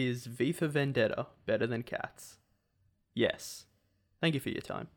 Is V for Vendetta better than Cats? Yes. Thank you for your time.